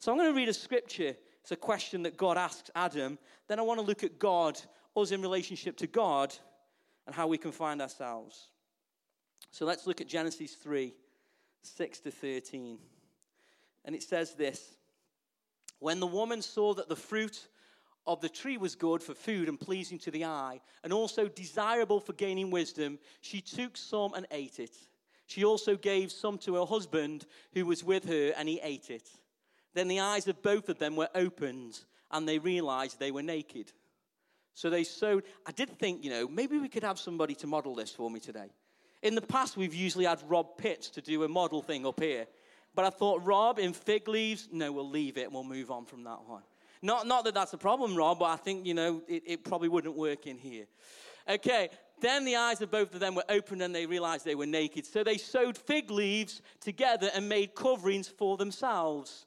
So I'm going to read a scripture. It's a question that God asks Adam. Then I want to look at God, us in relationship to God, and how we can find ourselves. So let's look at Genesis 3 6 to 13. And it says this When the woman saw that the fruit of the tree was good for food and pleasing to the eye, and also desirable for gaining wisdom, she took some and ate it. She also gave some to her husband who was with her, and he ate it. Then the eyes of both of them were opened, and they realized they were naked. So they sewed. I did think, you know, maybe we could have somebody to model this for me today. In the past, we've usually had Rob Pitts to do a model thing up here. But I thought, Rob, in fig leaves, no, we'll leave it and we'll move on from that one. Not, not that that's a problem, Rob, but I think, you know, it, it probably wouldn't work in here. Okay, then the eyes of both of them were opened and they realized they were naked. So they sewed fig leaves together and made coverings for themselves.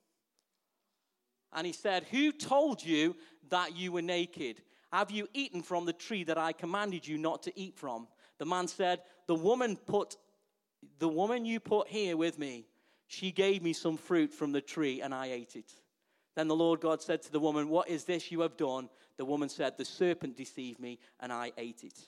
And he said, Who told you that you were naked? Have you eaten from the tree that I commanded you not to eat from? The man said, The woman put the woman you put here with me, she gave me some fruit from the tree and I ate it. Then the Lord God said to the woman, What is this you have done? The woman said, The serpent deceived me and I ate it.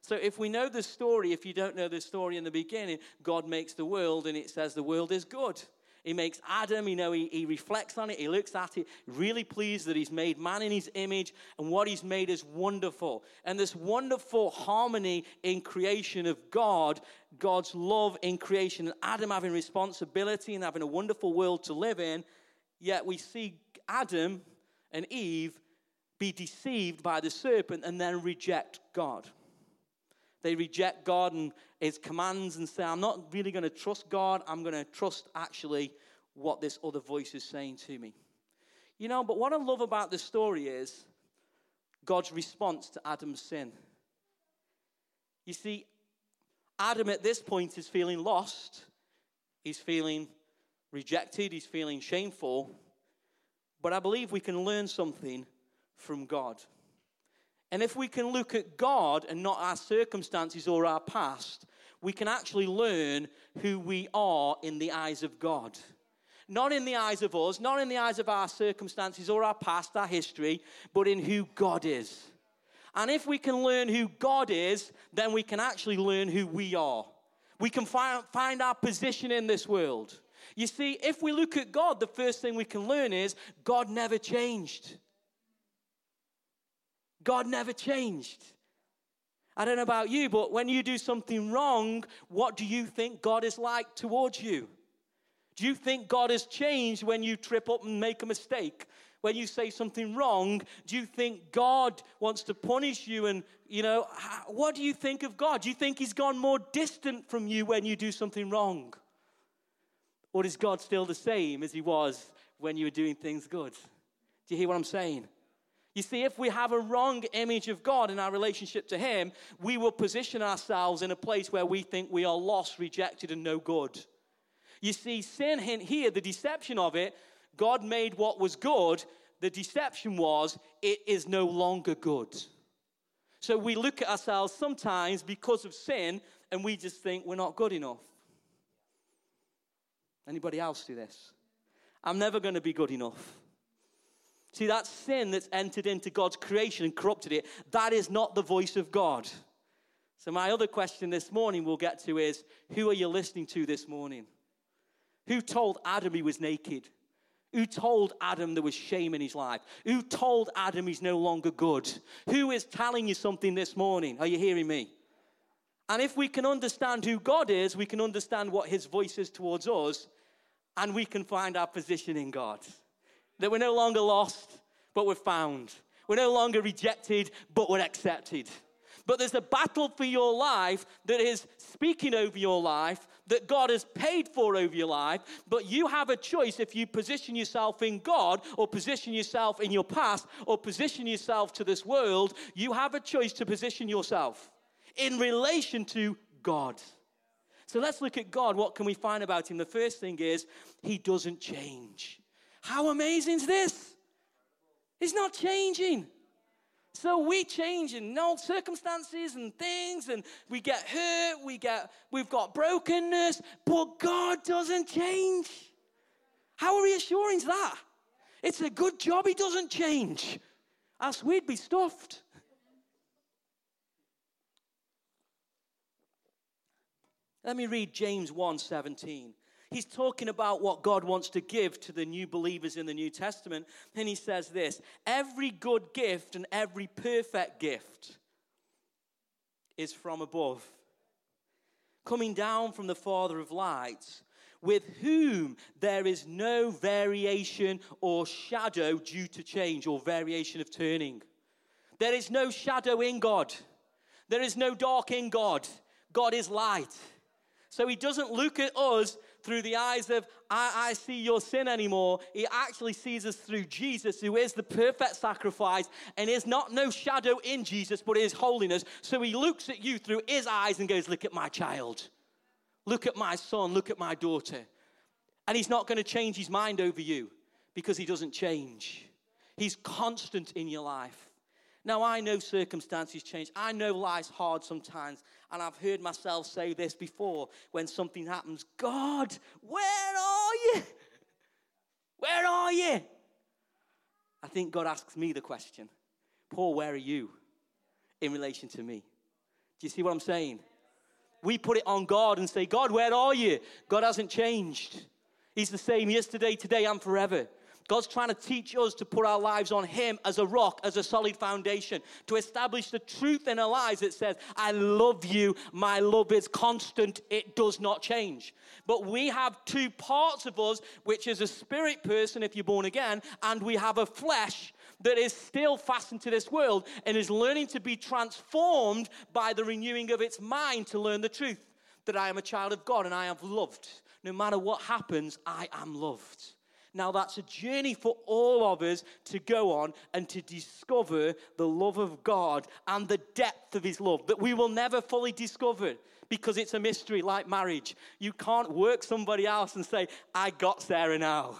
So if we know the story, if you don't know the story in the beginning, God makes the world and it says the world is good. He makes Adam, you know, he, he reflects on it, he looks at it, really pleased that he's made man in his image, and what he's made is wonderful. And this wonderful harmony in creation of God, God's love in creation, and Adam having responsibility and having a wonderful world to live in, yet we see Adam and Eve be deceived by the serpent and then reject God. They reject God and his commands and say, I'm not really going to trust God. I'm going to trust actually what this other voice is saying to me. You know, but what I love about this story is God's response to Adam's sin. You see, Adam at this point is feeling lost, he's feeling rejected, he's feeling shameful. But I believe we can learn something from God. And if we can look at God and not our circumstances or our past, we can actually learn who we are in the eyes of God. Not in the eyes of us, not in the eyes of our circumstances or our past, our history, but in who God is. And if we can learn who God is, then we can actually learn who we are. We can find, find our position in this world. You see, if we look at God, the first thing we can learn is God never changed. God never changed. I don't know about you, but when you do something wrong, what do you think God is like towards you? Do you think God has changed when you trip up and make a mistake? When you say something wrong, do you think God wants to punish you? And, you know, what do you think of God? Do you think He's gone more distant from you when you do something wrong? Or is God still the same as He was when you were doing things good? Do you hear what I'm saying? You see, if we have a wrong image of God in our relationship to Him, we will position ourselves in a place where we think we are lost, rejected, and no good. You see, sin here, the deception of it, God made what was good. The deception was it is no longer good. So we look at ourselves sometimes because of sin and we just think we're not good enough. Anybody else do this? I'm never going to be good enough. See, that sin that's entered into God's creation and corrupted it, that is not the voice of God. So, my other question this morning we'll get to is who are you listening to this morning? Who told Adam he was naked? Who told Adam there was shame in his life? Who told Adam he's no longer good? Who is telling you something this morning? Are you hearing me? And if we can understand who God is, we can understand what his voice is towards us, and we can find our position in God. That we're no longer lost, but we're found. We're no longer rejected, but we're accepted. But there's a battle for your life that is speaking over your life, that God has paid for over your life. But you have a choice if you position yourself in God, or position yourself in your past, or position yourself to this world. You have a choice to position yourself in relation to God. So let's look at God. What can we find about him? The first thing is he doesn't change. How amazing is this? He's not changing. So we change in all circumstances and things, and we get hurt, we get, we've got brokenness, but God doesn't change. How reassuring is that? It's a good job he doesn't change, else we'd be stuffed. Let me read James 1:17. He's talking about what God wants to give to the new believers in the New Testament. And he says this Every good gift and every perfect gift is from above, coming down from the Father of lights, with whom there is no variation or shadow due to change or variation of turning. There is no shadow in God, there is no dark in God. God is light. So he doesn't look at us through the eyes of, I, I, see your sin anymore. He actually sees us through Jesus, who is the perfect sacrifice and is not no shadow in Jesus, but is holiness. So he looks at you through his eyes and goes, Look at my child. Look at my son. Look at my daughter. And he's not going to change his mind over you because he doesn't change. He's constant in your life. Now, I know circumstances change. I know life's hard sometimes. And I've heard myself say this before when something happens God, where are you? Where are you? I think God asks me the question Paul, where are you in relation to me? Do you see what I'm saying? We put it on God and say, God, where are you? God hasn't changed. He's the same yesterday, today, and forever. God's trying to teach us to put our lives on Him as a rock, as a solid foundation, to establish the truth in our lives that says, I love you, my love is constant, it does not change. But we have two parts of us, which is a spirit person if you're born again, and we have a flesh that is still fastened to this world and is learning to be transformed by the renewing of its mind to learn the truth that I am a child of God and I am loved. No matter what happens, I am loved. Now, that's a journey for all of us to go on and to discover the love of God and the depth of His love that we will never fully discover because it's a mystery like marriage. You can't work somebody else and say, I got Sarah now.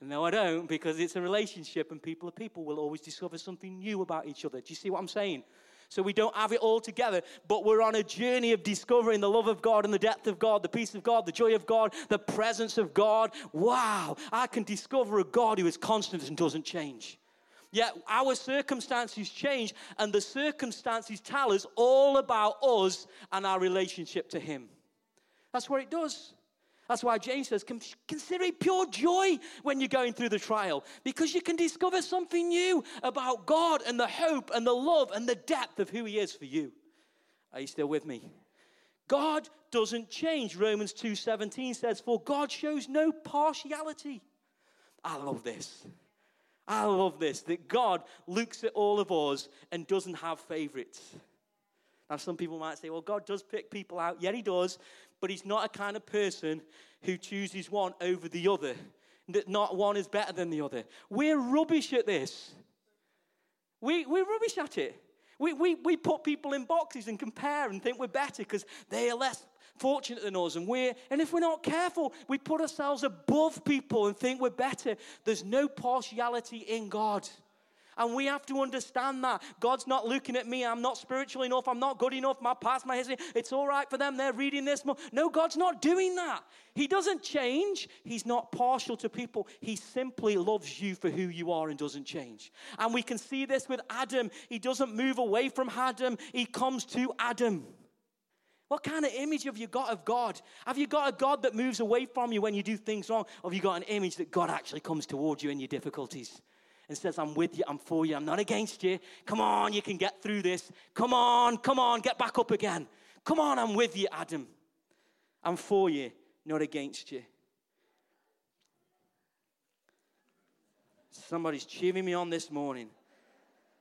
No, I don't, because it's a relationship and people are people will always discover something new about each other. Do you see what I'm saying? So we don't have it all together, but we're on a journey of discovering the love of God and the depth of God, the peace of God, the joy of God, the presence of God. Wow, I can discover a God who is constant and doesn't change. Yet our circumstances change, and the circumstances tell us all about us and our relationship to Him. That's what it does. That's why James says, consider it pure joy when you're going through the trial because you can discover something new about God and the hope and the love and the depth of who He is for you. Are you still with me? God doesn't change. Romans 2:17 says, "For God shows no partiality." I love this. I love this that God looks at all of us and doesn't have favorites. Now, some people might say, well, God does pick people out. Yeah, He does but he's not a kind of person who chooses one over the other. That not one is better than the other. We're rubbish at this. We, we're rubbish at it. We, we, we put people in boxes and compare and think we're better because they are less fortunate than us. And, we're, and if we're not careful, we put ourselves above people and think we're better. There's no partiality in God. And we have to understand that. God's not looking at me. I'm not spiritual enough. I'm not good enough. My past, my history. It's all right for them. They're reading this. No, God's not doing that. He doesn't change. He's not partial to people. He simply loves you for who you are and doesn't change. And we can see this with Adam. He doesn't move away from Adam, he comes to Adam. What kind of image have you got of God? Have you got a God that moves away from you when you do things wrong? Or have you got an image that God actually comes towards you in your difficulties? And says, I'm with you, I'm for you, I'm not against you. Come on, you can get through this. Come on, come on, get back up again. Come on, I'm with you, Adam. I'm for you, not against you. Somebody's cheering me on this morning.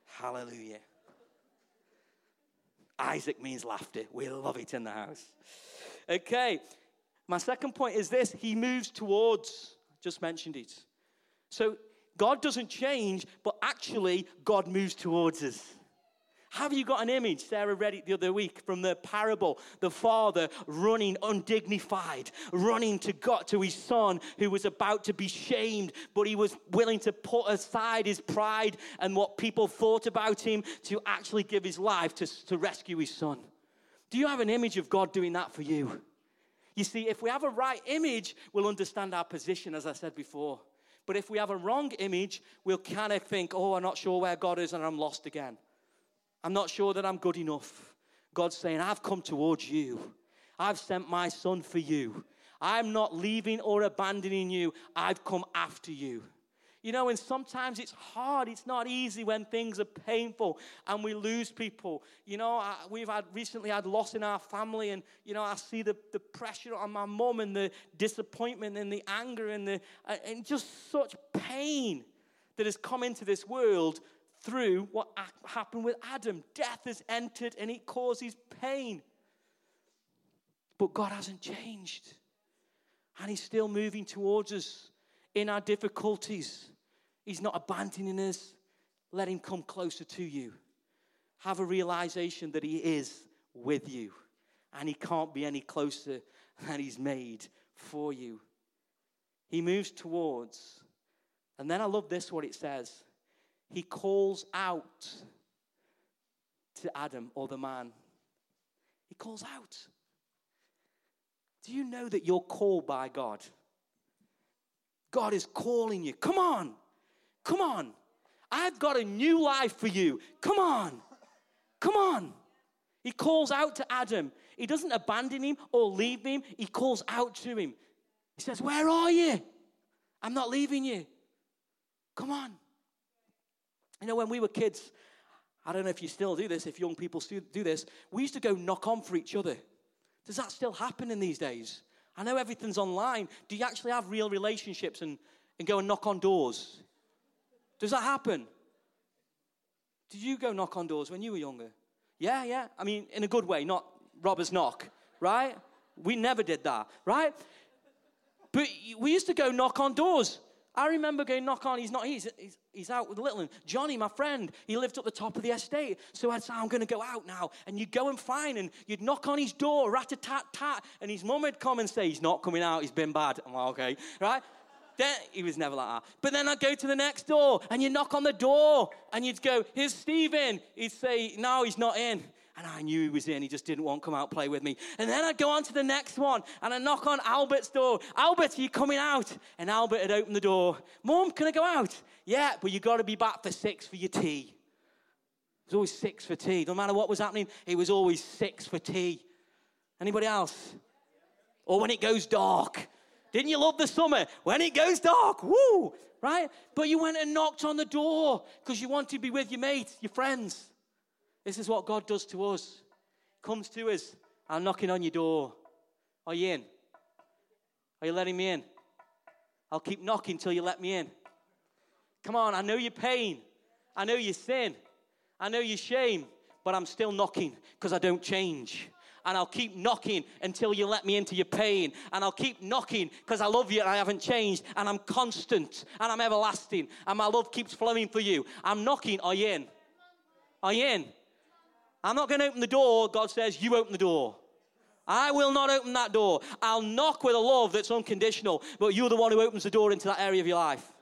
Hallelujah. Isaac means laughter. We love it in the house. Okay, my second point is this He moves towards, just mentioned it. So God doesn't change, but actually, God moves towards us. Have you got an image? Sarah read it the other week from the parable. The father running undignified, running to God, to his son who was about to be shamed, but he was willing to put aside his pride and what people thought about him to actually give his life to, to rescue his son. Do you have an image of God doing that for you? You see, if we have a right image, we'll understand our position, as I said before. But if we have a wrong image, we'll kind of think, oh, I'm not sure where God is and I'm lost again. I'm not sure that I'm good enough. God's saying, I've come towards you. I've sent my son for you. I'm not leaving or abandoning you. I've come after you. You know, and sometimes it's hard. It's not easy when things are painful and we lose people. You know, I, we've had recently had loss in our family, and you know, I see the, the pressure on my mum and the disappointment and the anger and the uh, and just such pain that has come into this world through what happened with Adam. Death has entered and it causes pain. But God hasn't changed. And He's still moving towards us in our difficulties. He's not abandoning us. Let Him come closer to you. Have a realization that He is with you. And He can't be any closer than He's made for you. He moves towards. And then I love this, what it says he calls out to Adam or the man. He calls out. Do you know that you're called by God? God is calling you. Come on. Come on. I've got a new life for you. Come on. Come on. He calls out to Adam. He doesn't abandon him or leave him. He calls out to him. He says, Where are you? I'm not leaving you. Come on. You know, when we were kids, I don't know if you still do this, if young people still do this, we used to go knock on for each other. Does that still happen in these days? I know everything's online. Do you actually have real relationships and, and go and knock on doors? Does that happen? Did you go knock on doors when you were younger? Yeah, yeah. I mean, in a good way, not robber's knock, right? We never did that, right? But we used to go knock on doors. I remember going knock on, he's not, he's, he's, he's out with the little one. Johnny, my friend, he lived up the top of the estate. So I'd say, I'm going to go out now. And you'd go and find, and you'd knock on his door, rat a tat tat. And his mum would come and say, He's not coming out, he's been bad. I'm like, Okay, right? Then he was never like that. But then I'd go to the next door, and you knock on the door, and you'd go, Here's Stephen. He'd say, No, he's not in. And I knew he was in. He just didn't want to come out play with me. And then I'd go on to the next one and I'd knock on Albert's door. Albert, are you coming out? And Albert had opened the door. Mom, can I go out? Yeah, but you got to be back for six for your tea. It was always six for tea. No matter what was happening, it was always six for tea. Anybody else? Or when it goes dark. Didn't you love the summer? When it goes dark, woo, right? But you went and knocked on the door because you wanted to be with your mates, your friends. This is what God does to us. Comes to us. I'm knocking on your door. Are you in? Are you letting me in? I'll keep knocking till you let me in. Come on, I know your pain. I know your sin. I know your shame, but I'm still knocking because I don't change. And I'll keep knocking until you let me into your pain. And I'll keep knocking because I love you and I haven't changed. And I'm constant and I'm everlasting. And my love keeps flowing for you. I'm knocking. Are you in? Are you in? I'm not going to open the door. God says, You open the door. I will not open that door. I'll knock with a love that's unconditional, but you're the one who opens the door into that area of your life.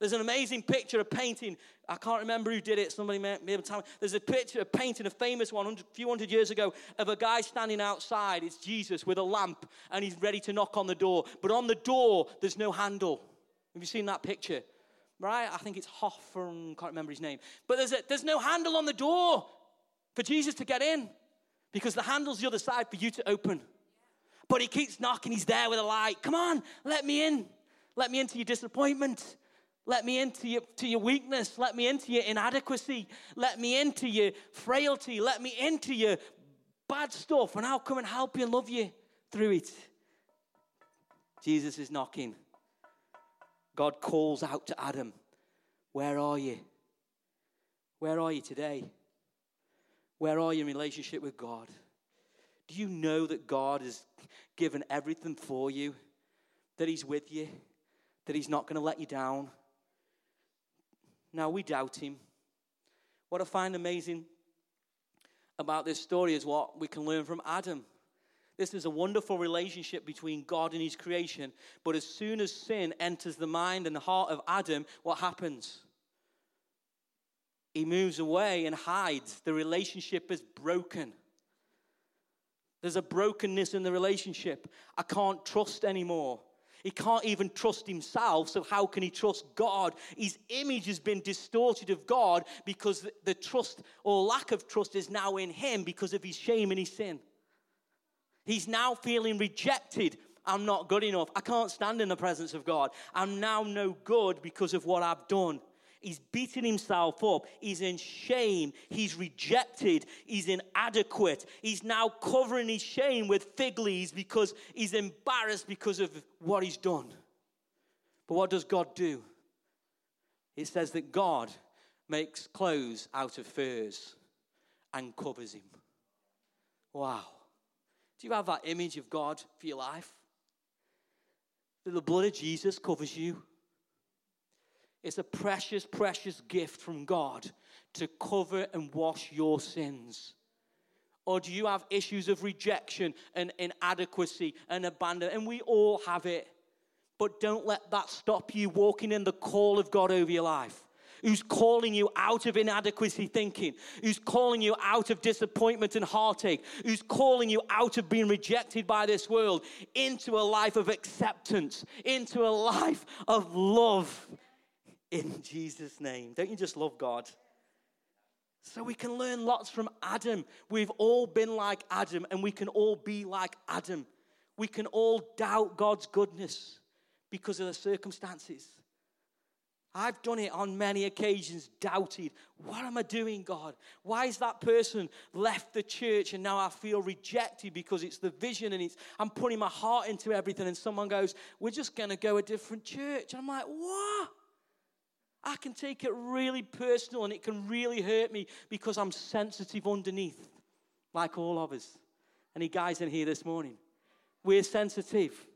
There's an amazing picture, a painting. I can't remember who did it. Somebody may, to tell me. There's a picture, a painting, a famous one, a few hundred years ago, of a guy standing outside. It's Jesus with a lamp, and he's ready to knock on the door. But on the door, there's no handle. Have you seen that picture? Right? I think it's Hoffman. Can't remember his name. But there's, a, there's no handle on the door for Jesus to get in because the handle's the other side for you to open. But he keeps knocking, he's there with a light. Come on, let me in. Let me into your disappointment. Let me into your, to your weakness. Let me into your inadequacy. Let me into your frailty. Let me into your bad stuff, and I'll come and help you and love you through it. Jesus is knocking. God calls out to Adam, Where are you? Where are you today? Where are you in relationship with God? Do you know that God has given everything for you? That He's with you? That He's not going to let you down? Now, we doubt Him. What I find amazing about this story is what we can learn from Adam. This is a wonderful relationship between God and his creation. But as soon as sin enters the mind and the heart of Adam, what happens? He moves away and hides. The relationship is broken. There's a brokenness in the relationship. I can't trust anymore. He can't even trust himself, so how can he trust God? His image has been distorted of God because the trust or lack of trust is now in him because of his shame and his sin. He's now feeling rejected. I'm not good enough. I can't stand in the presence of God. I'm now no good because of what I've done. He's beating himself up. He's in shame. He's rejected. He's inadequate. He's now covering his shame with fig leaves because he's embarrassed because of what he's done. But what does God do? It says that God makes clothes out of furs and covers him. Wow. Do you have that image of God for your life? That the blood of Jesus covers you. It's a precious, precious gift from God to cover and wash your sins. Or do you have issues of rejection and inadequacy and abandon? And we all have it. But don't let that stop you walking in the call of God over your life who's calling you out of inadequacy thinking, who's calling you out of disappointment and heartache, who's calling you out of being rejected by this world into a life of acceptance, into a life of love in Jesus' name. Don't you just love God? So we can learn lots from Adam. We've all been like Adam, and we can all be like Adam. We can all doubt God's goodness because of the circumstances. I've done it on many occasions, doubted, what am I doing, God? Why is that person left the church and now I feel rejected because it's the vision and it's I'm putting my heart into everything and someone goes, We're just gonna go a different church. And I'm like, what? I can take it really personal and it can really hurt me because I'm sensitive underneath, like all of us. Any guys in here this morning? We're sensitive.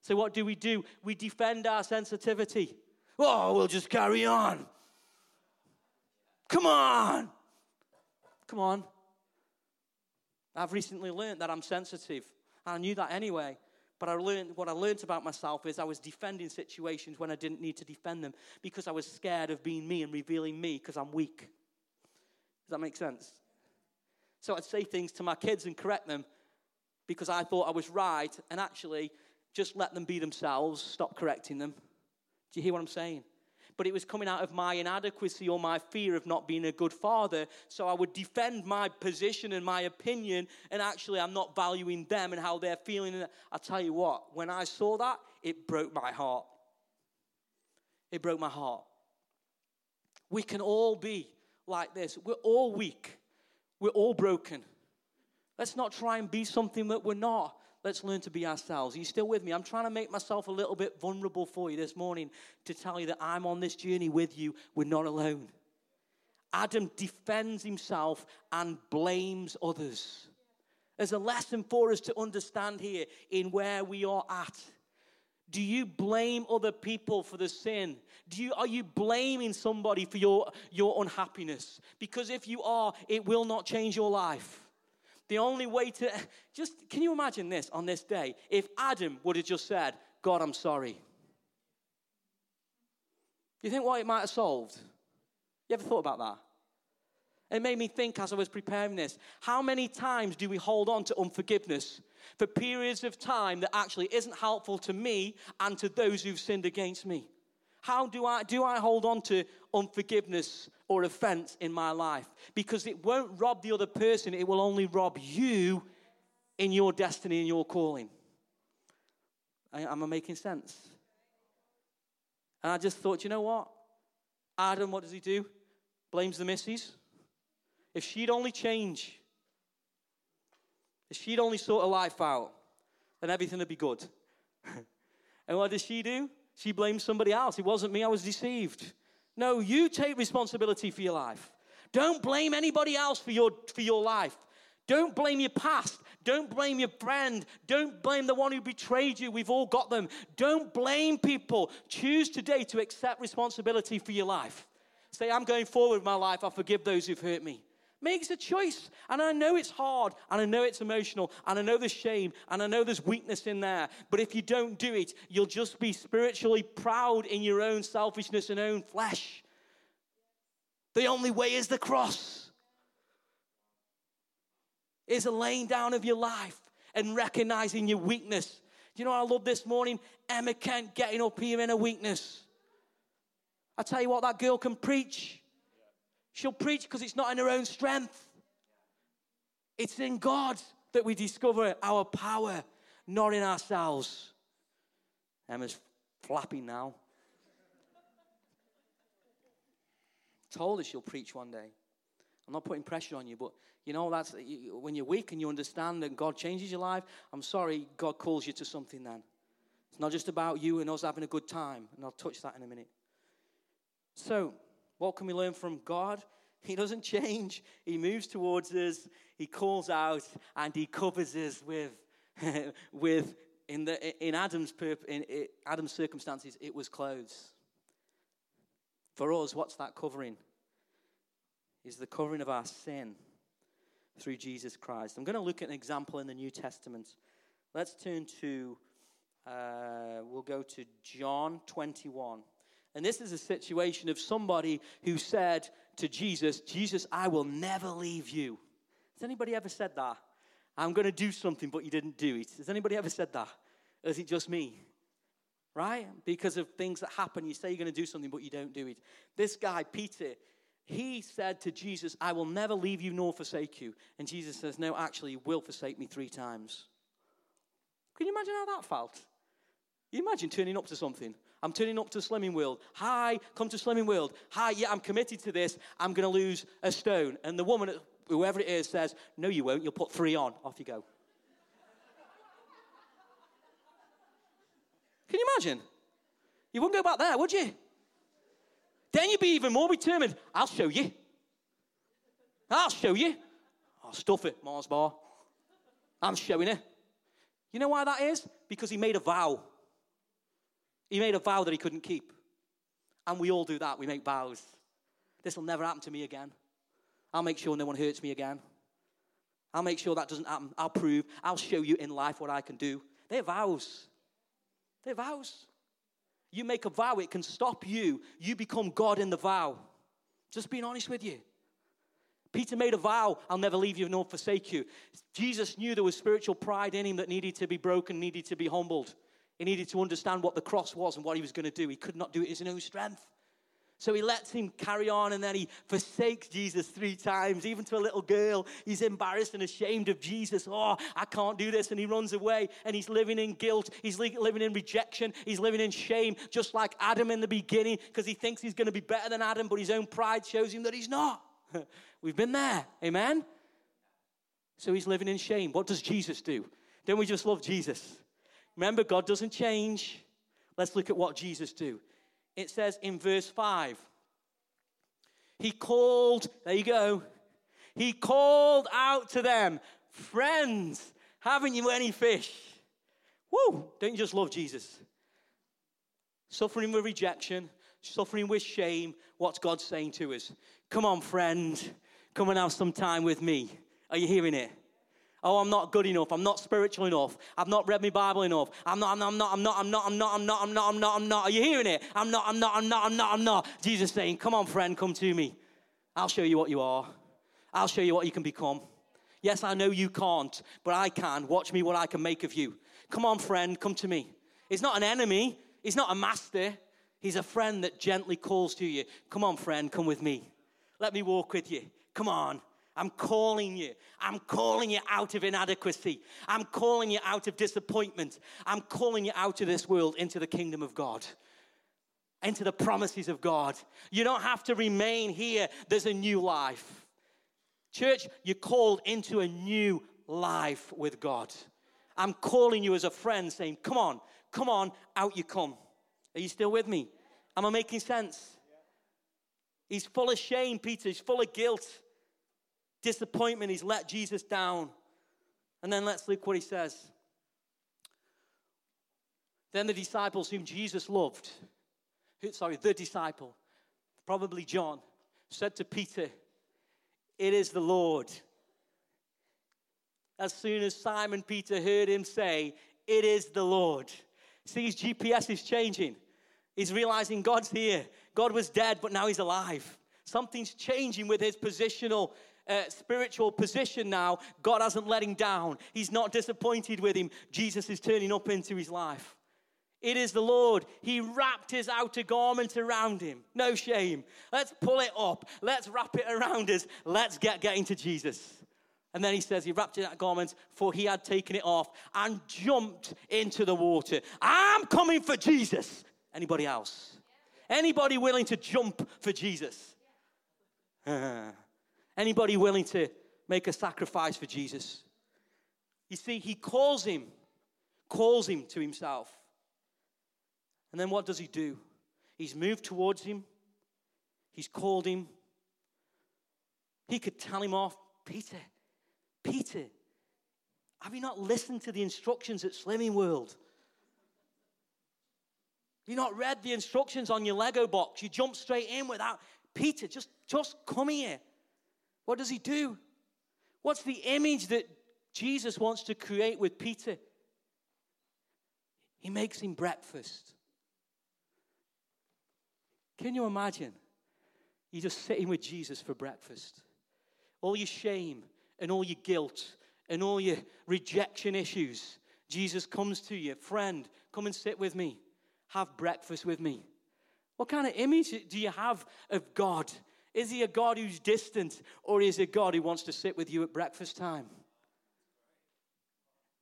So, what do we do? We defend our sensitivity. Oh, we'll just carry on. Come on. Come on. I've recently learned that I'm sensitive. I knew that anyway. But I learned, what I learned about myself is I was defending situations when I didn't need to defend them because I was scared of being me and revealing me because I'm weak. Does that make sense? So I'd say things to my kids and correct them because I thought I was right and actually just let them be themselves, stop correcting them. Do you hear what I'm saying? But it was coming out of my inadequacy or my fear of not being a good father. So I would defend my position and my opinion, and actually, I'm not valuing them and how they're feeling. And I tell you what, when I saw that, it broke my heart. It broke my heart. We can all be like this. We're all weak, we're all broken. Let's not try and be something that we're not. Let's learn to be ourselves. Are you still with me? I'm trying to make myself a little bit vulnerable for you this morning to tell you that I'm on this journey with you. We're not alone. Adam defends himself and blames others. There's a lesson for us to understand here in where we are at. Do you blame other people for the sin? Do you, are you blaming somebody for your, your unhappiness? Because if you are, it will not change your life. The only way to just can you imagine this on this day? If Adam would have just said, God, I'm sorry. You think what it might have solved? You ever thought about that? It made me think as I was preparing this how many times do we hold on to unforgiveness for periods of time that actually isn't helpful to me and to those who've sinned against me? How do I, do I hold on to unforgiveness or offense in my life? Because it won't rob the other person, it will only rob you in your destiny and your calling. Am I making sense? And I just thought, you know what? Adam, what does he do? Blames the missus. If she'd only change, if she'd only sort her life out, then everything would be good. and what does she do? She blames somebody else. It wasn't me, I was deceived. No, you take responsibility for your life. Don't blame anybody else for your, for your life. Don't blame your past. Don't blame your friend. Don't blame the one who betrayed you. We've all got them. Don't blame people. Choose today to accept responsibility for your life. Say, I'm going forward with my life. I forgive those who've hurt me. Makes a choice. And I know it's hard, and I know it's emotional, and I know there's shame, and I know there's weakness in there. But if you don't do it, you'll just be spiritually proud in your own selfishness and own flesh. The only way is the cross is a laying down of your life and recognizing your weakness. Do you know what I love this morning? Emma Kent getting up here in her weakness. I tell you what, that girl can preach. She'll preach because it's not in her own strength. It's in God that we discover our power, not in ourselves. Emma's flapping now. Told her she'll preach one day. I'm not putting pressure on you, but you know, that's when you're weak and you understand that God changes your life. I'm sorry, God calls you to something then. It's not just about you and us having a good time, and I'll touch that in a minute. So, what can we learn from God? He doesn't change. He moves towards us, he calls out, and he covers us with, with in, the, in, Adam's, in Adam's circumstances, it was clothes. For us, what's that covering? Is the covering of our sin through Jesus Christ. I'm going to look at an example in the New Testament. Let's turn to, uh, we'll go to John 21. And this is a situation of somebody who said to Jesus, Jesus, I will never leave you. Has anybody ever said that? I'm going to do something, but you didn't do it. Has anybody ever said that? Or is it just me? Right? Because of things that happen, you say you're going to do something, but you don't do it. This guy, Peter, he said to Jesus, I will never leave you nor forsake you. And Jesus says, No, actually, you will forsake me three times. Can you imagine how that felt? You imagine turning up to something. I'm turning up to Slimming World. Hi, come to Slimming World. Hi, yeah, I'm committed to this. I'm going to lose a stone. And the woman, whoever it is, says, No, you won't. You'll put three on. Off you go. Can you imagine? You wouldn't go back there, would you? Then you'd be even more determined. I'll show you. I'll show you. I'll stuff it, Mars bar. I'm showing it. You know why that is? Because he made a vow. He made a vow that he couldn't keep. And we all do that. We make vows. This will never happen to me again. I'll make sure no one hurts me again. I'll make sure that doesn't happen. I'll prove. I'll show you in life what I can do. They're vows. They're vows. You make a vow, it can stop you. You become God in the vow. Just being honest with you. Peter made a vow, I'll never leave you nor forsake you. Jesus knew there was spiritual pride in him that needed to be broken, needed to be humbled. He needed to understand what the cross was and what he was going to do. He could not do it in his own strength. So he lets him carry on and then he forsakes Jesus three times, even to a little girl. He's embarrassed and ashamed of Jesus. Oh, I can't do this. And he runs away and he's living in guilt. He's living in rejection. He's living in shame, just like Adam in the beginning, because he thinks he's going to be better than Adam, but his own pride shows him that he's not. We've been there. Amen? So he's living in shame. What does Jesus do? Don't we just love Jesus? Remember, God doesn't change. Let's look at what Jesus do it says in verse 5 He called, there you go, He called out to them, Friends, haven't you any fish? Woo! Don't you just love Jesus? Suffering with rejection, suffering with shame. What's God saying to us? Come on, friend, come and have some time with me. Are you hearing it? Oh, I'm not good enough. I'm not spiritual enough. I've not read my Bible enough. I'm not, I'm not, I'm not, I'm not, I'm not, I'm not, I'm not, I'm not, I'm not. Are you hearing it? I'm not, I'm not, I'm not, I'm not, I'm not. Jesus saying, Come on, friend, come to me. I'll show you what you are. I'll show you what you can become. Yes, I know you can't, but I can. Watch me what I can make of you. Come on, friend, come to me. He's not an enemy, he's not a master. He's a friend that gently calls to you. Come on, friend, come with me. Let me walk with you. Come on. I'm calling you. I'm calling you out of inadequacy. I'm calling you out of disappointment. I'm calling you out of this world into the kingdom of God, into the promises of God. You don't have to remain here, there's a new life. Church, you're called into a new life with God. I'm calling you as a friend, saying, Come on, come on, out you come. Are you still with me? Am I making sense? He's full of shame, Peter. He's full of guilt, disappointment. He's let Jesus down. And then let's look what he says. Then the disciples whom Jesus loved, sorry, the disciple, probably John, said to Peter, It is the Lord. As soon as Simon Peter heard him say, It is the Lord. See, his GPS is changing. He's realizing God's here. God was dead, but now he's alive. Something's changing with his positional, uh, spiritual position now. God hasn't let him down. He's not disappointed with him. Jesus is turning up into his life. It is the Lord. He wrapped his outer garment around him. No shame. Let's pull it up. Let's wrap it around us. Let's get getting to Jesus. And then he says he wrapped in that garment, for he had taken it off and jumped into the water. I'm coming for Jesus. Anybody else? Anybody willing to jump for Jesus? Anybody willing to make a sacrifice for Jesus? You see, he calls him, calls him to himself. And then what does he do? He's moved towards him, he's called him. He could tell him off, Peter, Peter, have you not listened to the instructions at Slimming World? You not read the instructions on your Lego box. You jump straight in without Peter, just, just come here. What does he do? What's the image that Jesus wants to create with Peter? He makes him breakfast. Can you imagine? You're just sitting with Jesus for breakfast. All your shame and all your guilt and all your rejection issues. Jesus comes to you, friend, come and sit with me. Have breakfast with me. What kind of image do you have of God? Is he a God who's distant, or is he a God who wants to sit with you at breakfast time?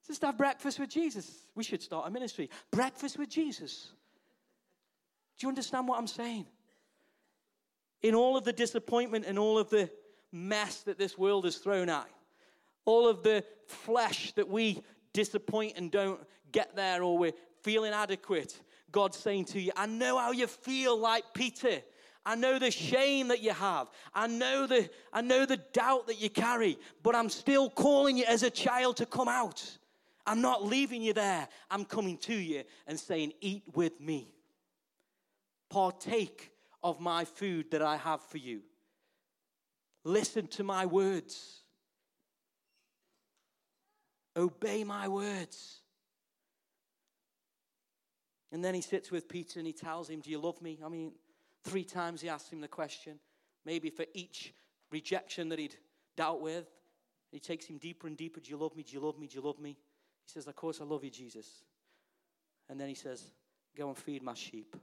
Just have breakfast with Jesus. We should start a ministry. Breakfast with Jesus. Do you understand what I'm saying? In all of the disappointment and all of the mess that this world has thrown at, all of the flesh that we disappoint and don't get there or we're feeling adequate, God's saying to you, I know how you feel like Peter. I know the shame that you have. I know the, I know the doubt that you carry, but I'm still calling you as a child to come out. I'm not leaving you there. I'm coming to you and saying, Eat with me. Partake of my food that I have for you. Listen to my words. Obey my words. And then he sits with Peter and he tells him, Do you love me? I mean, three times he asks him the question, maybe for each rejection that he'd dealt with. He takes him deeper and deeper. Do you love me? Do you love me? Do you love me? He says, Of course I love you, Jesus. And then he says, Go and feed my sheep.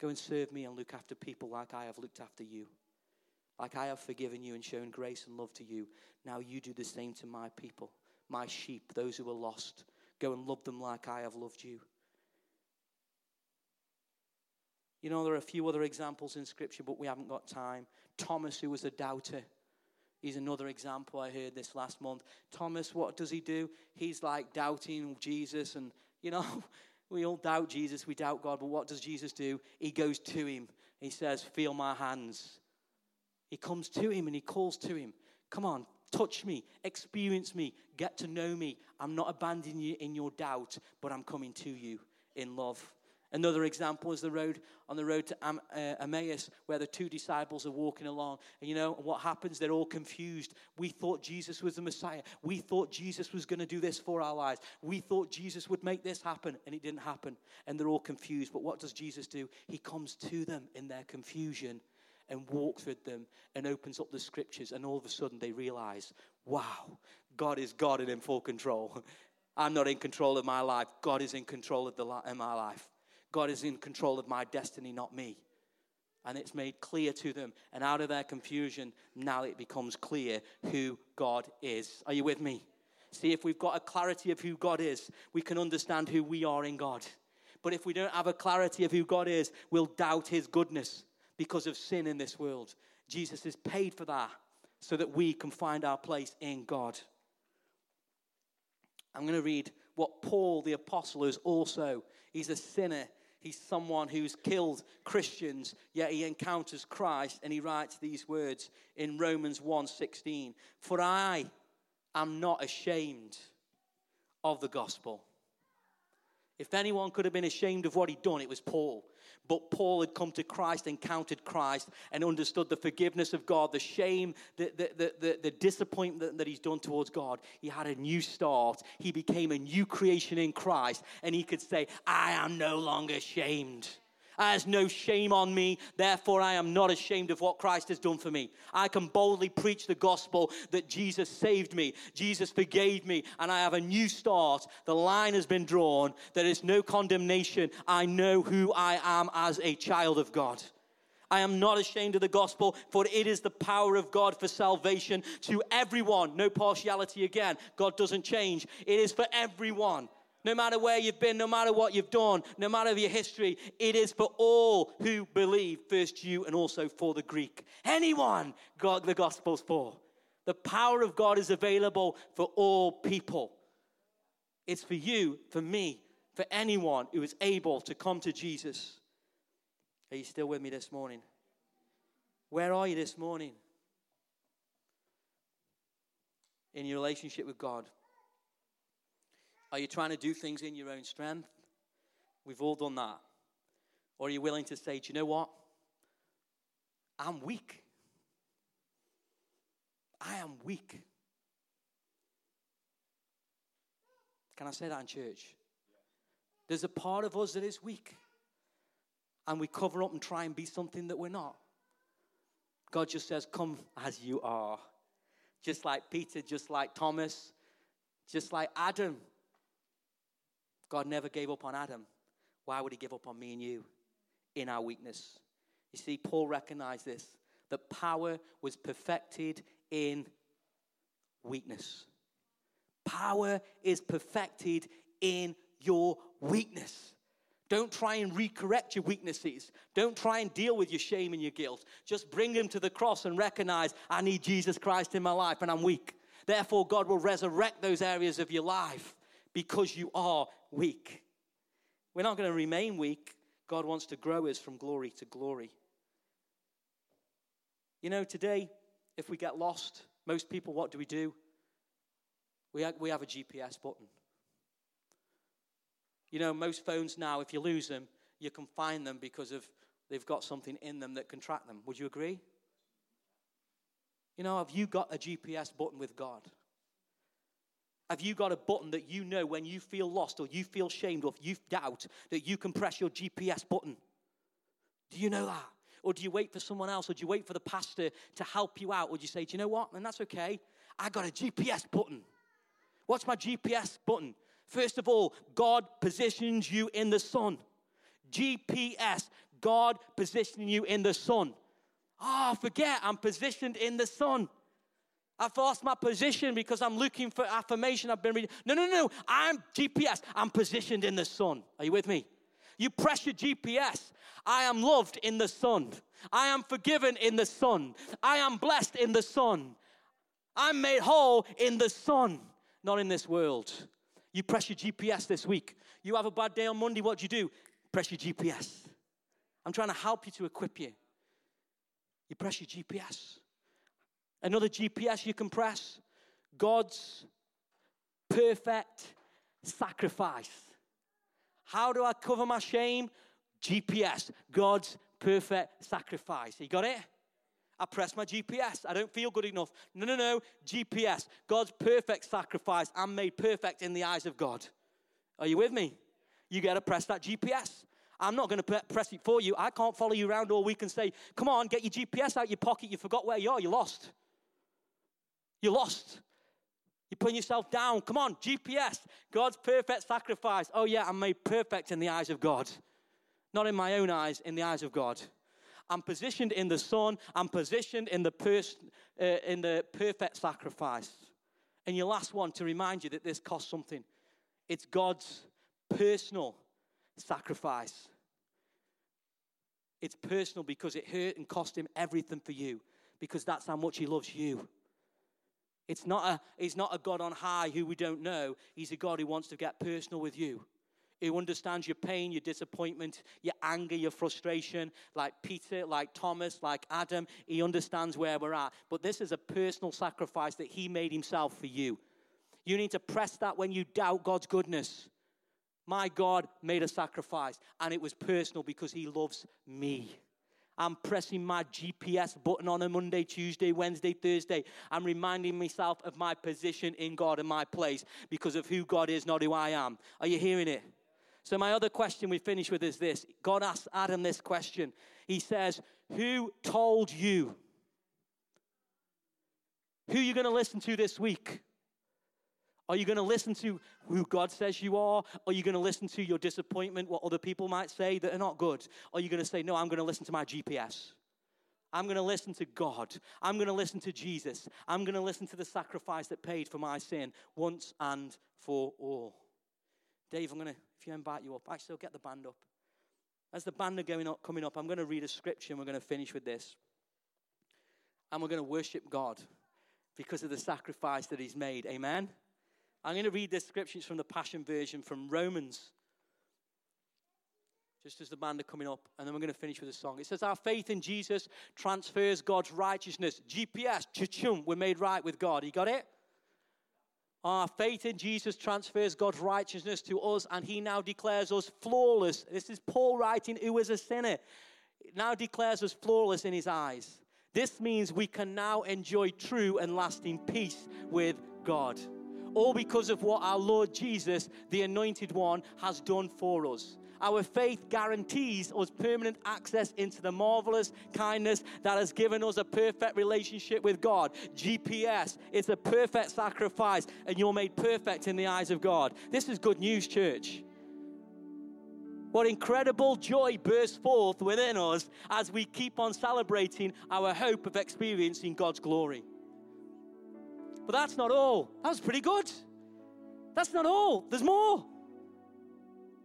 Go and serve me and look after people like I have looked after you. Like I have forgiven you and shown grace and love to you. Now you do the same to my people, my sheep, those who are lost. Go and love them like I have loved you. You know, there are a few other examples in Scripture, but we haven't got time. Thomas, who was a doubter, He's another example I heard this last month. Thomas, what does he do? He's like doubting Jesus, and you know, We all doubt Jesus, we doubt God, but what does Jesus do? He goes to him. He says, Feel my hands. He comes to him and he calls to him, Come on, touch me, experience me, get to know me. I'm not abandoning you in your doubt, but I'm coming to you in love. Another example is the road on the road to Am, uh, Emmaus, where the two disciples are walking along. And you know what happens? They're all confused. We thought Jesus was the Messiah. We thought Jesus was going to do this for our lives. We thought Jesus would make this happen, and it didn't happen. And they're all confused. But what does Jesus do? He comes to them in their confusion and walks with them and opens up the scriptures. And all of a sudden, they realize, wow, God is God and in full control. I'm not in control of my life. God is in control of the li- in my life. God is in control of my destiny, not me. And it's made clear to them. And out of their confusion, now it becomes clear who God is. Are you with me? See, if we've got a clarity of who God is, we can understand who we are in God. But if we don't have a clarity of who God is, we'll doubt his goodness because of sin in this world. Jesus has paid for that so that we can find our place in God. I'm going to read what Paul the apostle is also. He's a sinner He's someone who's killed Christians, yet he encounters Christ and he writes these words in Romans 1:16. For I am not ashamed of the gospel. If anyone could have been ashamed of what he'd done, it was Paul. But Paul had come to Christ, encountered Christ, and understood the forgiveness of God, the shame, the, the, the, the, the disappointment that he's done towards God. He had a new start. He became a new creation in Christ, and he could say, I am no longer ashamed. There's no shame on me, therefore I am not ashamed of what Christ has done for me. I can boldly preach the gospel that Jesus saved me, Jesus forgave me, and I have a new start. The line has been drawn. There is no condemnation. I know who I am as a child of God. I am not ashamed of the gospel, for it is the power of God for salvation to everyone. No partiality again. God doesn't change. It is for everyone no matter where you've been, no matter what you've done, no matter your history, it is for all who believe, first you and also for the Greek. Anyone God the gospel's for. The power of God is available for all people. It's for you, for me, for anyone who is able to come to Jesus. Are you still with me this morning? Where are you this morning? In your relationship with God. Are you trying to do things in your own strength? We've all done that. Or are you willing to say, do you know what? I'm weak. I am weak. Can I say that in church? There's a part of us that is weak. And we cover up and try and be something that we're not. God just says, Come as you are. Just like Peter, just like Thomas, just like Adam. God never gave up on Adam. Why would he give up on me and you in our weakness? You see, Paul recognized this that power was perfected in weakness. Power is perfected in your weakness. Don't try and recorrect your weaknesses. Don't try and deal with your shame and your guilt. Just bring them to the cross and recognize I need Jesus Christ in my life and I'm weak. Therefore, God will resurrect those areas of your life because you are weak. We're not going to remain weak. God wants to grow us from glory to glory. You know, today, if we get lost, most people, what do we do? We have, we have a GPS button. You know, most phones now, if you lose them, you can find them because of they've got something in them that can track them. Would you agree? You know, have you got a GPS button with God? Have you got a button that you know when you feel lost or you feel shamed or you doubt that you can press your GPS button? Do you know that? Or do you wait for someone else? Or do you wait for the pastor to help you out? Or do you say, do you know what? And that's okay. I got a GPS button. What's my GPS button? First of all, God positions you in the Son. GPS, God positioning you in the Son. Oh, forget, I'm positioned in the Son. I've lost my position because I'm looking for affirmation. I've been reading. No, no, no. I'm GPS. I'm positioned in the Son. Are you with me? You press your GPS. I am loved in the Son. I am forgiven in the Son. I am blessed in the Son. I'm made whole in the Son, not in this world. You press your GPS this week. You have a bad day on Monday, what do you do? Press your GPS. I'm trying to help you to equip you. You press your GPS. Another GPS you can press God's perfect sacrifice. How do I cover my shame? GPS, God's perfect sacrifice. You got it? I press my GPS. I don't feel good enough. No, no, no. GPS, God's perfect sacrifice. I'm made perfect in the eyes of God. Are you with me? You got to press that GPS. I'm not going to press it for you. I can't follow you around all week and say, come on, get your GPS out of your pocket. You forgot where you are. You're lost. You're lost. You're putting yourself down. Come on, GPS, God's perfect sacrifice. Oh, yeah, I'm made perfect in the eyes of God. Not in my own eyes, in the eyes of God. I'm positioned in the Son. I'm positioned in the, pers- uh, in the perfect sacrifice. And your last one to remind you that this costs something it's God's personal sacrifice. It's personal because it hurt and cost him everything for you, because that's how much he loves you. It's not a, he's not a God on high who we don't know. He's a God who wants to get personal with you. who understands your pain, your disappointment, your anger, your frustration, like Peter, like Thomas, like Adam. He understands where we're at. But this is a personal sacrifice that he made himself for you. You need to press that when you doubt God's goodness. My God made a sacrifice, and it was personal because he loves me. I'm pressing my GPS button on a Monday, Tuesday, Wednesday, Thursday. I'm reminding myself of my position in God and my place because of who God is, not who I am. Are you hearing it? So, my other question we finish with is this God asked Adam this question. He says, Who told you? Who are you going to listen to this week? Are you going to listen to who God says you are? Are you going to listen to your disappointment, what other people might say that are not good? Are you going to say, No, I'm going to listen to my GPS? I'm going to listen to God. I'm going to listen to Jesus. I'm going to listen to the sacrifice that paid for my sin once and for all. Dave, I'm going to, if you invite you up, actually, I'll get the band up. As the band are going up, coming up, I'm going to read a scripture and we're going to finish with this. And we're going to worship God because of the sacrifice that He's made. Amen? I'm going to read this scripture. It's from the Passion Version from Romans. Just as the band are coming up, and then we're going to finish with a song. It says, Our faith in Jesus transfers God's righteousness. GPS, chum, we're made right with God. You got it? Our faith in Jesus transfers God's righteousness to us, and He now declares us flawless. This is Paul writing, who is a sinner. Now declares us flawless in His eyes. This means we can now enjoy true and lasting peace with God all because of what our Lord Jesus, the Anointed One, has done for us. Our faith guarantees us permanent access into the marvelous kindness that has given us a perfect relationship with God. GPS, it's a perfect sacrifice, and you're made perfect in the eyes of God. This is good news, church. What incredible joy bursts forth within us as we keep on celebrating our hope of experiencing God's glory. But that's not all. That was pretty good. That's not all. There's more.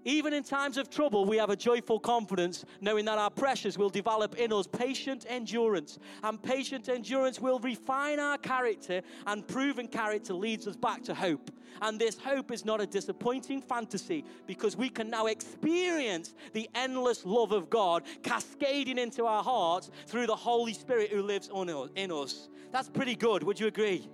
Even in times of trouble, we have a joyful confidence knowing that our pressures will develop in us patient endurance. And patient endurance will refine our character, and proven character leads us back to hope. And this hope is not a disappointing fantasy because we can now experience the endless love of God cascading into our hearts through the Holy Spirit who lives in us. That's pretty good. Would you agree?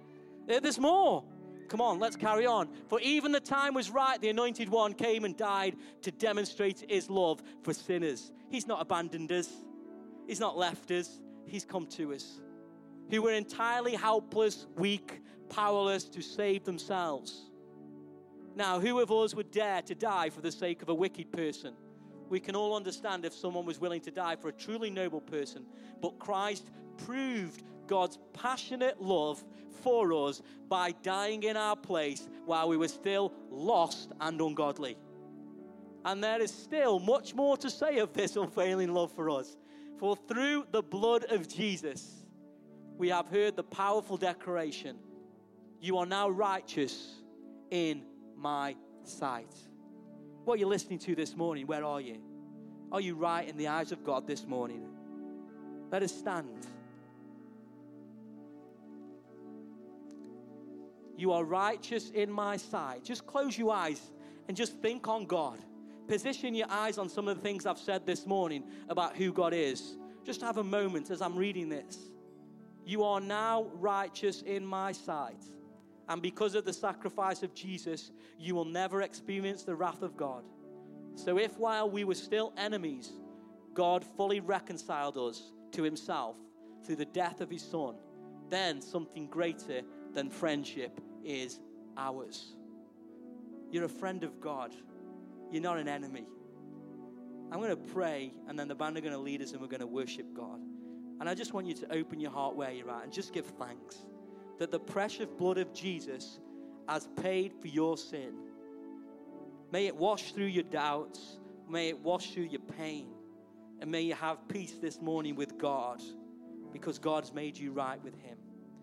Uh, there's more. Come on, let's carry on. For even the time was right, the anointed one came and died to demonstrate his love for sinners. He's not abandoned us, he's not left us, he's come to us. Who were entirely helpless, weak, powerless to save themselves. Now, who of us would dare to die for the sake of a wicked person? We can all understand if someone was willing to die for a truly noble person, but Christ proved God's passionate love for us by dying in our place while we were still lost and ungodly. And there is still much more to say of this unfailing love for us. For through the blood of Jesus, we have heard the powerful declaration You are now righteous in my sight. What are you listening to this morning? Where are you? Are you right in the eyes of God this morning? Let us stand. You are righteous in my sight. Just close your eyes and just think on God. Position your eyes on some of the things I've said this morning about who God is. Just have a moment as I'm reading this. You are now righteous in my sight. And because of the sacrifice of Jesus, you will never experience the wrath of God. So, if while we were still enemies, God fully reconciled us to himself through the death of his Son, then something greater than friendship is ours. You're a friend of God, you're not an enemy. I'm going to pray, and then the band are going to lead us, and we're going to worship God. And I just want you to open your heart where you're at and just give thanks that the precious blood of Jesus has paid for your sin. May it wash through your doubts, may it wash through your pain, and may you have peace this morning with God because God's made you right with Him.